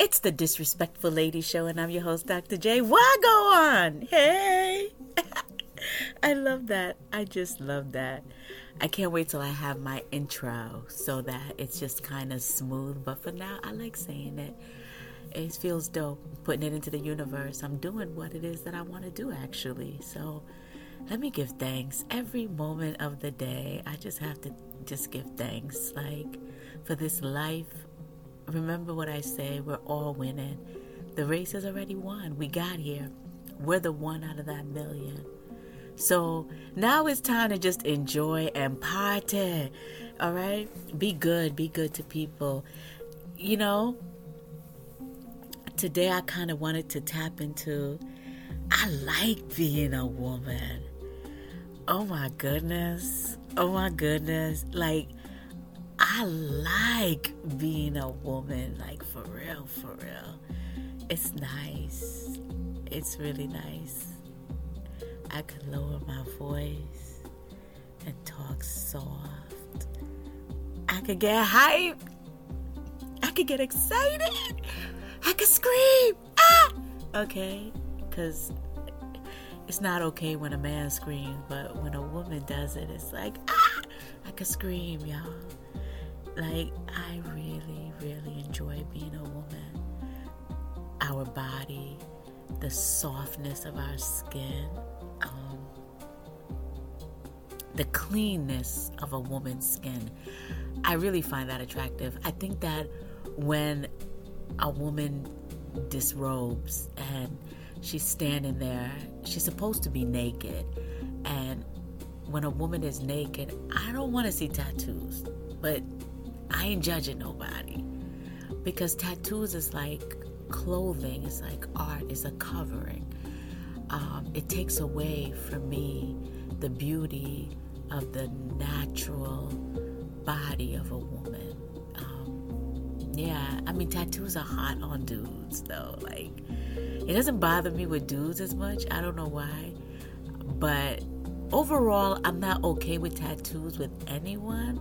It's the Disrespectful Lady Show, and I'm your host, Dr. J. Why go on? Hey! I love that. I just love that. I can't wait till I have my intro so that it's just kind of smooth. But for now, I like saying it. It feels dope putting it into the universe. I'm doing what it is that I want to do, actually. So let me give thanks every moment of the day. I just have to just give thanks. Like for this life, remember what I say we're all winning. The race is already won. We got here. We're the one out of that million. So now it's time to just enjoy and party. All right? Be good. Be good to people. You know, today I kind of wanted to tap into I like being a woman. Oh my goodness. Oh my goodness. Like, I like being a woman. Like, for real, for real. It's nice. It's really nice. I can lower my voice and talk soft. I could get hype. I could get excited. I could scream. Ah! Okay? Because it's not okay when a man screams, but when a woman does it, it's like, ah, I could scream, y'all. Like, I really, really enjoy being a woman. Our body, the softness of our skin, um, the cleanness of a woman's skin. I really find that attractive. I think that when a woman disrobes and she's standing there. She's supposed to be naked. And when a woman is naked, I don't want to see tattoos. But I ain't judging nobody. Because tattoos is like clothing, it's like art, it's a covering. Um, it takes away from me the beauty of the natural body of a woman. Um, yeah, I mean, tattoos are hot on dudes, though. Like, it doesn't bother me with dudes as much. I don't know why. But overall, I'm not okay with tattoos with anyone.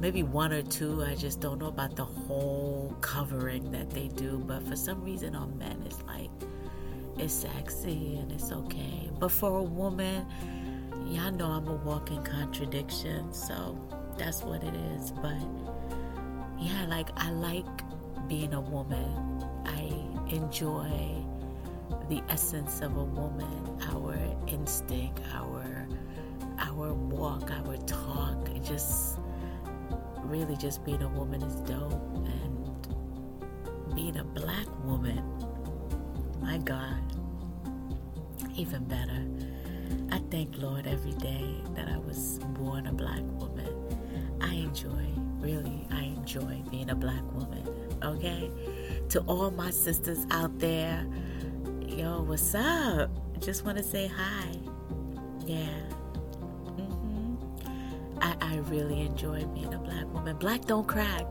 Maybe one or two. I just don't know about the whole covering that they do. But for some reason, on men, it's like, it's sexy and it's okay. But for a woman, y'all know I'm a walking contradiction. So that's what it is. But yeah, like, I like being a woman. I enjoy the essence of a woman, our instinct, our our walk, our talk, just really just being a woman is dope and being a black woman, my God, even better. I thank Lord every day that I was born a black woman. I enjoy, really, I enjoy being a black woman, okay? To all my sisters out there, yo, what's up? Just want to say hi. Yeah. I, I really enjoy being a black woman. Black don't crack.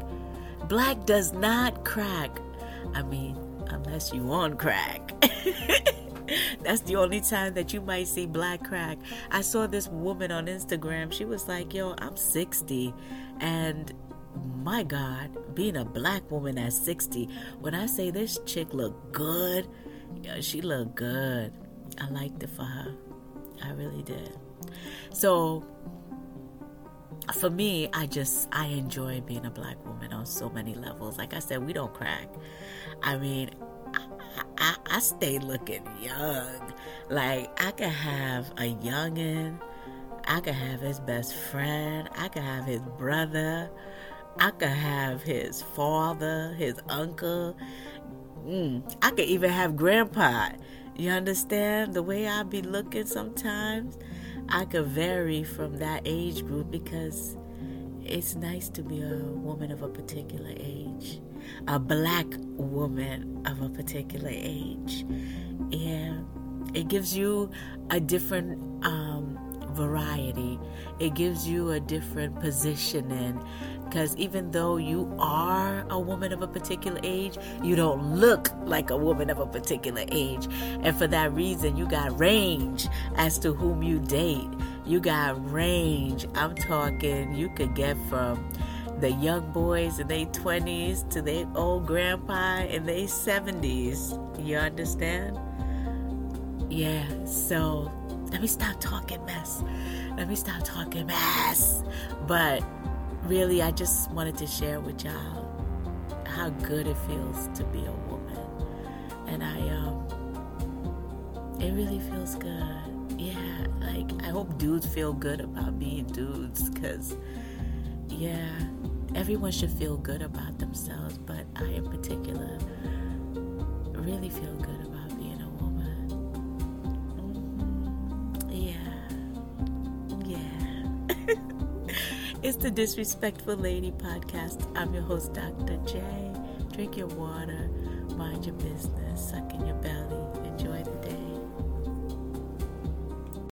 Black does not crack. I mean, unless you on crack. That's the only time that you might see black crack. I saw this woman on Instagram. She was like, yo, I'm 60 and my God, being a black woman at 60, when I say this chick look good, yeah, she looked good. I liked it for her. I really did. So for me, I just I enjoy being a black woman on so many levels. Like I said, we don't crack. I mean, I, I, I stay looking young. Like I could have a youngin', I could have his best friend, I could have his brother, I could have his father, his uncle. Mm, I could even have grandpa. You understand the way I be looking sometimes? I could vary from that age group because it's nice to be a woman of a particular age, a black woman of a particular age. And it gives you a different um, variety, it gives you a different positioning because even though you are a woman of a particular age, you don't look like a woman of a particular age. And for that reason, you got range as to whom you date. You got range. I'm talking, you could get from the young boys in their 20s to their old grandpa in their 70s. You understand? Yeah, so let me stop talking mess. Let me stop talking mess. But really, I just wanted to share with y'all how good it feels to be a woman. And I, um, it really feels good. Yeah, like I hope dudes feel good about being dudes because, yeah, everyone should feel good about themselves, but I in it's the Disrespectful Lady podcast. I'm your host, Dr. J. Drink your water, mind your business, suck in your belly